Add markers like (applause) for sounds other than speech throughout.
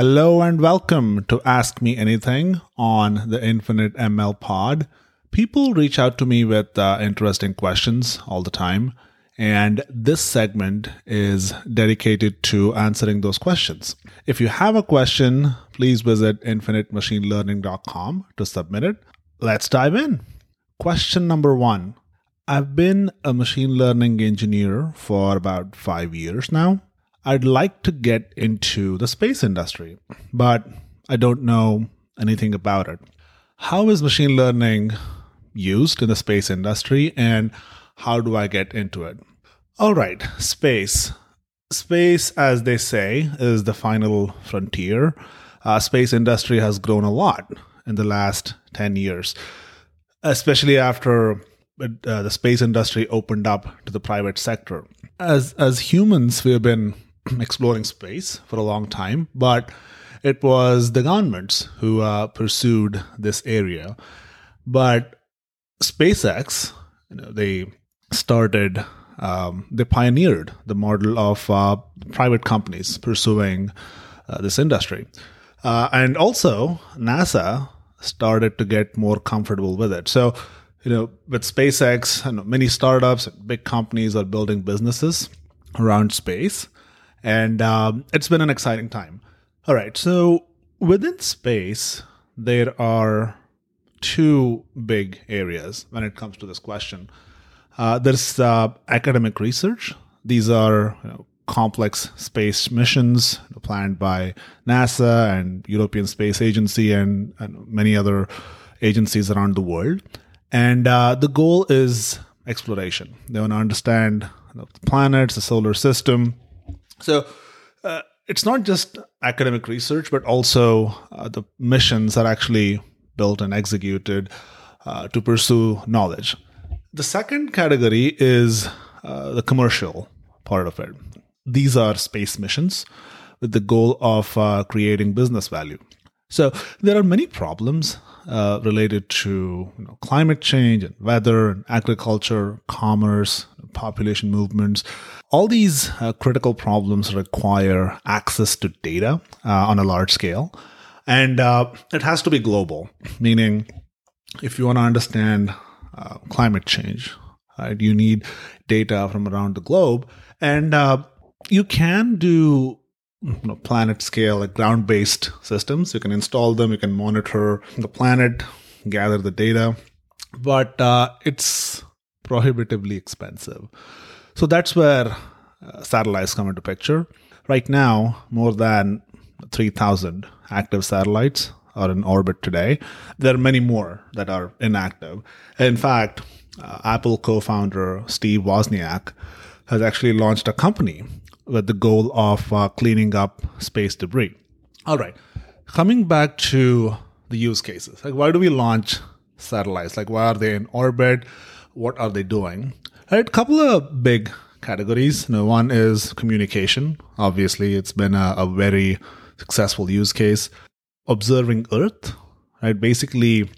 Hello and welcome to Ask Me Anything on the Infinite ML Pod. People reach out to me with uh, interesting questions all the time, and this segment is dedicated to answering those questions. If you have a question, please visit infinitemachinelearning.com to submit it. Let's dive in. Question number one I've been a machine learning engineer for about five years now. I'd like to get into the space industry, but I don't know anything about it. How is machine learning used in the space industry and how do I get into it? All right, space. Space, as they say, is the final frontier. Uh, space industry has grown a lot in the last 10 years, especially after uh, the space industry opened up to the private sector. As as humans, we have been (clears throat) exploring space for a long time, but it was the governments who uh, pursued this area. But SpaceX, you know, they started, um, they pioneered the model of uh, private companies pursuing uh, this industry. Uh, and also, NASA started to get more comfortable with it. So, you know, with SpaceX, you know, many startups, big companies are building businesses around space and um, it's been an exciting time. All right, so within space, there are two big areas when it comes to this question. Uh, there's uh, academic research. These are you know, complex space missions planned by NASA and European Space Agency and, and many other agencies around the world. And uh, the goal is exploration. They want to understand the planets, the solar system, so uh, it's not just academic research, but also uh, the missions are actually built and executed uh, to pursue knowledge. The second category is uh, the commercial part of it. These are space missions with the goal of uh, creating business value. So there are many problems uh, related to you know, climate change and weather and agriculture, commerce, population movements. All these uh, critical problems require access to data uh, on a large scale. And uh, it has to be global, meaning if you want to understand uh, climate change, right, you need data from around the globe. And you can do you know, planet scale, like ground based systems. You can install them, you can monitor the planet, gather the data, but uh, it's prohibitively expensive. So that's where uh, satellites come into picture. Right now, more than 3,000 active satellites are in orbit today. There are many more that are inactive. In fact, uh, Apple co founder Steve Wozniak has actually launched a company with the goal of uh, cleaning up space debris. All right, coming back to the use cases, like why do we launch satellites? Like why are they in orbit? What are they doing? Right, couple of big categories. You know, one is communication. Obviously, it's been a, a very successful use case. Observing Earth, right? Basically,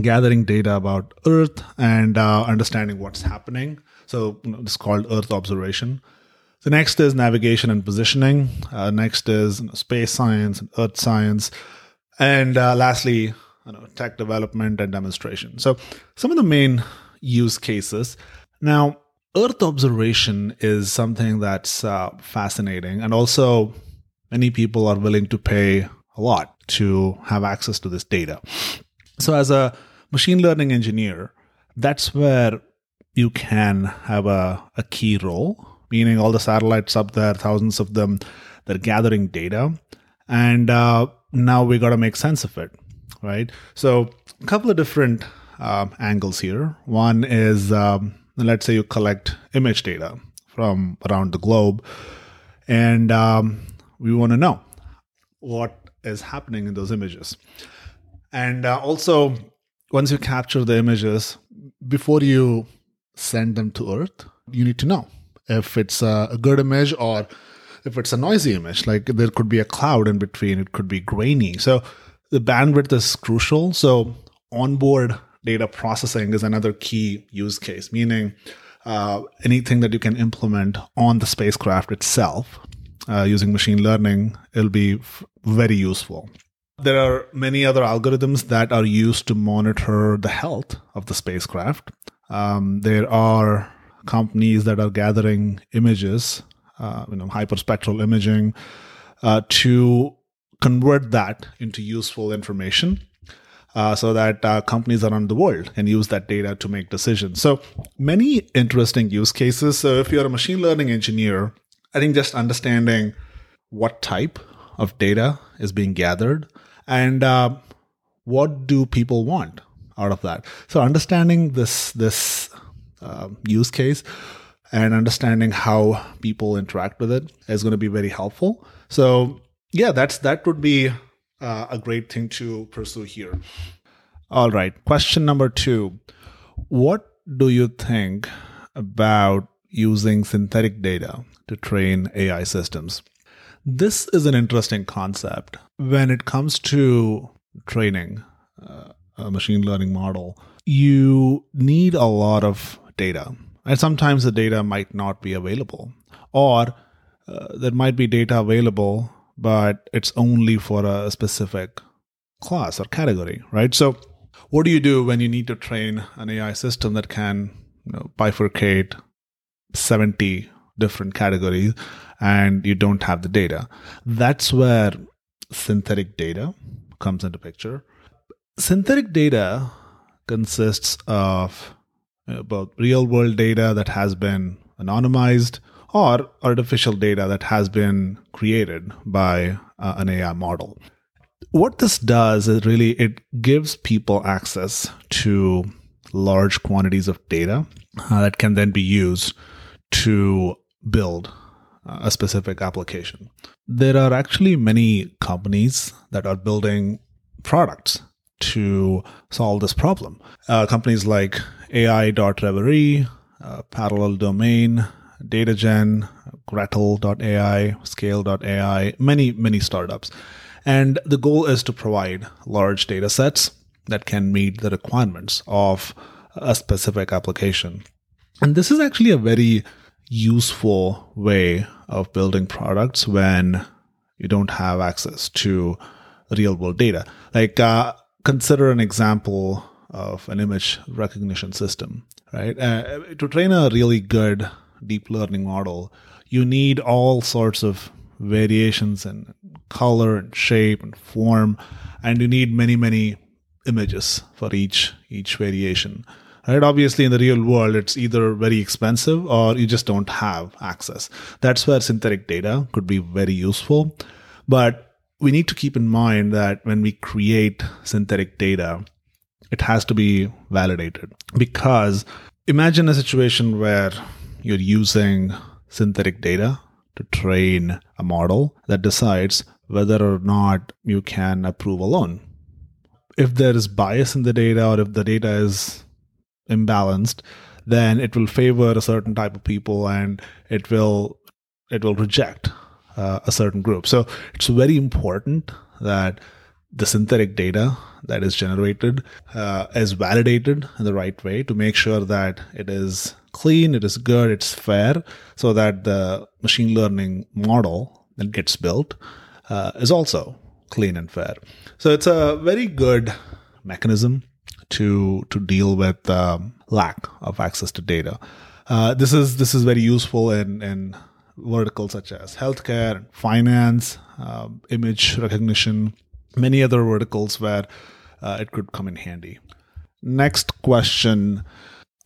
gathering data about Earth and uh, understanding what's happening. So you know, it's called Earth observation. The next is navigation and positioning. Uh, next is you know, space science and earth science. And uh, lastly, you know, tech development and demonstration. So, some of the main use cases. Now, Earth observation is something that's uh, fascinating, and also many people are willing to pay a lot to have access to this data. So, as a machine learning engineer, that's where you can have a, a key role meaning all the satellites up there, thousands of them, they're gathering data. And uh, now we got to make sense of it, right? So, a couple of different uh, angles here. One is, um, let's say you collect image data from around the globe, and um, we want to know what is happening in those images. And uh, also, once you capture the images, before you send them to Earth, you need to know if it's a, good image or if it's a noisy image. Like there could be a cloud in between, it could be grainy. So the bandwidth is crucial. So onboard data processing is another key use case, meaning uh, anything that you can implement on the spacecraft itself uh, using machine learning, it'll be f- very useful. There are many other algorithms that are used to monitor the health of the spacecraft. Um, there are companies that are gathering images, uh, you know, hyperspectral imaging, uh, to convert that into useful information. Uh, so that uh, companies around the world can use that data to make decisions. So many interesting use cases. So if you're a machine learning engineer, I think just understanding what type of data is being gathered and uh, what do people want out of that. So understanding this this uh, use case and understanding how people interact with it is going to be very helpful. So yeah, that's that would be uh, a great thing to pursue here. All right, question number two: What do you think about using synthetic data to train AI systems? This is an interesting concept when it comes to training uh, a machine learning model. You need a lot of data, and sometimes the data might not be available, or uh, there might be data available, but it's only for a specific class or category, right? So, what do you do when you need to train an AI system that can you know, bifurcate 70 different categories and you don't have the data. That's where synthetic data comes into picture. Synthetic data consists of both real world data that has been anonymized or artificial data that has been created by uh, an AI model. What this does is really it gives people access to large quantities of data uh, that can then be used to build a specific application. There are actually many companies that are building products to solve this problem. Uh, companies like AI.Reverie, uh, Parallel Domain, DataGen, Gretel.ai, Scale.ai, many, many startups. And the goal is to provide large data sets that can meet the requirements of a specific application. And this is actually a very useful way of building products when you don't have access to real world data. Like, uh, consider an example of an image recognition system, right? Uh, to train a really good deep learning model, you need all sorts of variations in color and shape and form, and you need many, many images for each each variation. Right? Obviously in the real world it's either very expensive or you just don't have access. That's where synthetic data could be very useful. But we need to keep in mind that when we create synthetic data it has to be validated. Because imagine a situation where you're using synthetic data to train a model that decides whether or not you can approve a loan if there is bias in the data or if the data is imbalanced, then it will favor a certain type of people and it will it will reject uh, a certain group. So it's very important that the synthetic data that is generated uh, is validated in the right way to make sure that it is clean, it is good, it's fair, so that the machine learning model that gets built uh, is also clean and fair. So it's a very good mechanism to to deal with um, lack of access to data. Uh, this is this is very useful in in verticals such as healthcare, finance, uh, image recognition, many other verticals where uh, it could come in handy. Next question: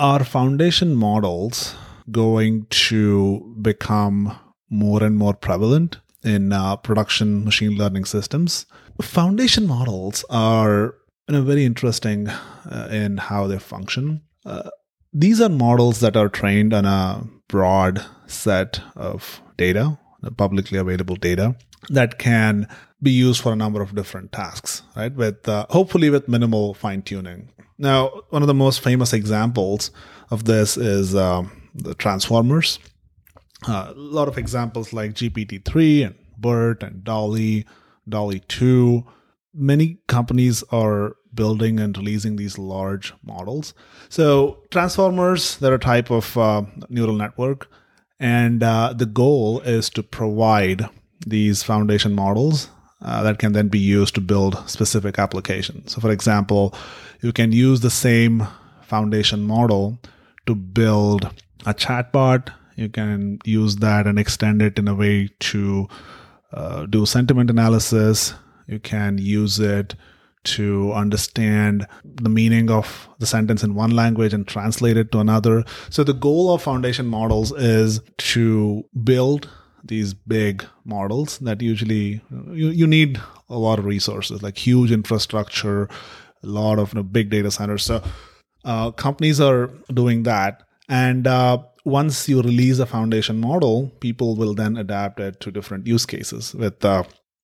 Are foundation models going to become more and more prevalent in uh, production machine learning systems? Foundation models are you know, very interesting uh, in how they function. Uh, these are models that are trained on a broad set of data, publicly available data that can be used for a number of different tasks, right? With uh, hopefully with minimal fine tuning. Now, one of the most famous examples of this is um, the transformers. Uh, a lot of examples like GPT-3 and BERT and DALL-E, DALL-E 2 many companies are building and releasing these large models. So transformers, they're a type of uh, neural network, And uh, the goal is to provide these foundation models uh, that can then be used to build specific applications. So, for example, you can use the same foundation model to build a chatbot. You can use that and extend it in a way to uh, do sentiment analysis. You can use it to understand the meaning of the sentence in one language and translate it to another. So the goal of foundation models is to build these big models that usually you, you need a lot of resources like huge infrastructure a lot of you know, big data centers. So uh, companies are doing that. And uh, once you release a foundation model people will then adapt it to different use cases with uh,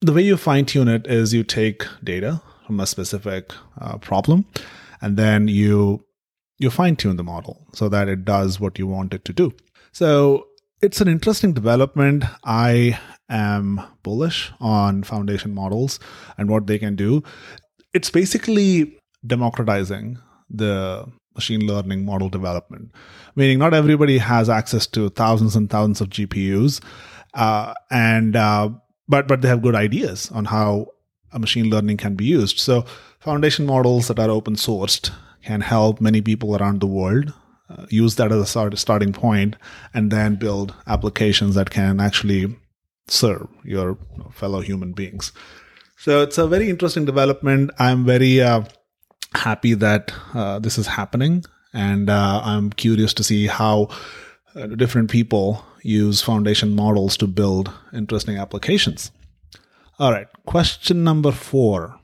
the way you fine tune it is you take data from a specific uh, problem and then you you fine tune the model so that it does what you want it to do. So it's an interesting development. I am bullish on foundation models and what they can do. It's basically democratizing the machine learning model development, meaning not everybody has access to thousands and thousands of GPUs, uh, and uh, but but they have good ideas on how a machine learning can be used. So foundation models that are open sourced can help many people around the world uh, use that as a start, starting point and then build applications that can actually serve your fellow human beings. So it's a very interesting development. I'm very uh, happy that uh, this is happening, and uh, I'm curious to see how uh, different people use foundation models to build interesting applications. All right, question number four.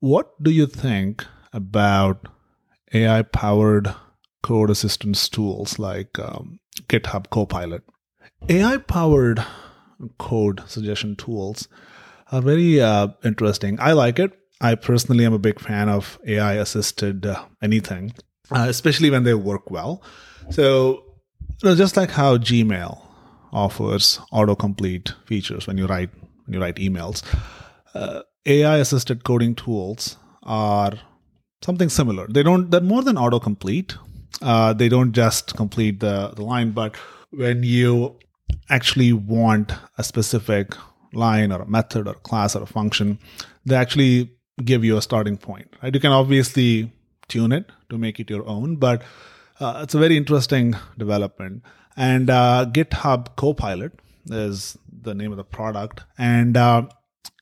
What do you think about AI powered code assistance tools like um, GitHub Copilot. AI powered code suggestion tools are very uh, interesting. I like it. I personally am a big fan of AI assisted uh, anything, uh, especially when they work well. So, you know, just like how Gmail offers autocomplete features when you write when you write emails, uh, AI assisted coding tools are something similar. They don't. They're more than autocomplete. Uh, they don't just complete the, the line, but when you actually want a specific line or a method or a class or a function, they actually give you a starting point. Right? You can obviously tune it to make it your own, but uh, it's a very interesting development. And uh, GitHub Copilot is the name of the product, and uh,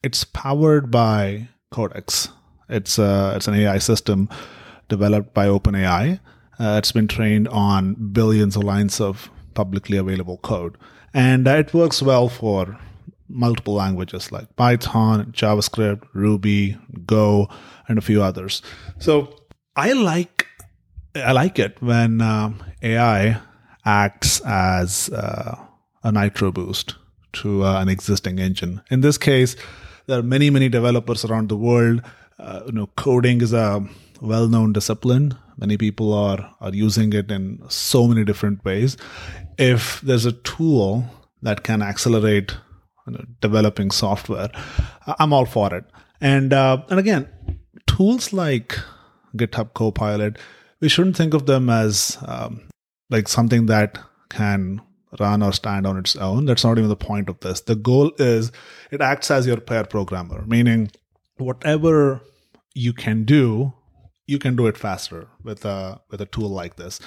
it's powered by Codex. It's uh, it's an AI system developed by OpenAI uh, it's been trained on billions of lines of publicly available code. And uh, it works well for multiple languages like Python, JavaScript, Ruby, Go, and a few others. So I like I like it when um, AI acts as uh, a nitro boost to uh, an existing engine. In this case, there are many many developers around the world. Uh, you know, coding is a well-known discipline Many people are are using it in so many different ways. If there's a tool that can accelerate you know, developing software, I'm all for it. And uh, and again, tools like GitHub Copilot, we shouldn't think of them as um, like something that can run or stand on its own. That's not even the point of this. The goal is it acts as your pair programmer, meaning whatever you can do you can do it faster with a with a tool like this.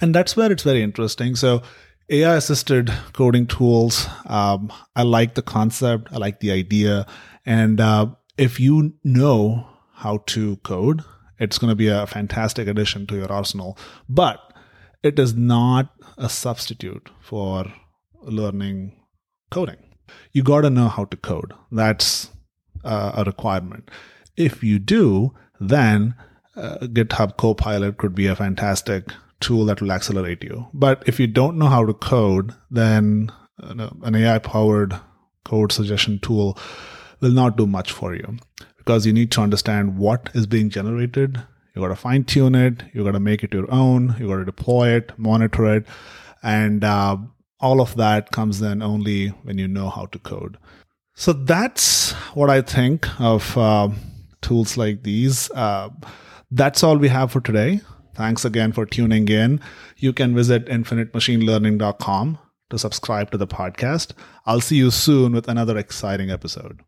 And that's where it's very interesting. So ai assisted coding tools um, i like the concept i like the idea. And uh, if you know how to code it's going to be a fantastic addition to your arsenal. But it is not a substitute for learning coding. You got to know how to code. That's uh, a requirement. If you do then uh, GitHub Copilot could be a fantastic tool that will accelerate you. But if you don't know how to code, then an AI powered code suggestion tool will not do much for you because you need to understand what is being generated. You got to fine tune it. You got to make it your own. You got to deploy it, monitor it, and uh, all of that comes then only when you know how to code. So that's what I think of uh, tools like these. Uh, that's all we have for today. Thanks again for tuning in. You can visit infinitemachinelearning.com to subscribe to the podcast. I'll see you soon with another exciting episode.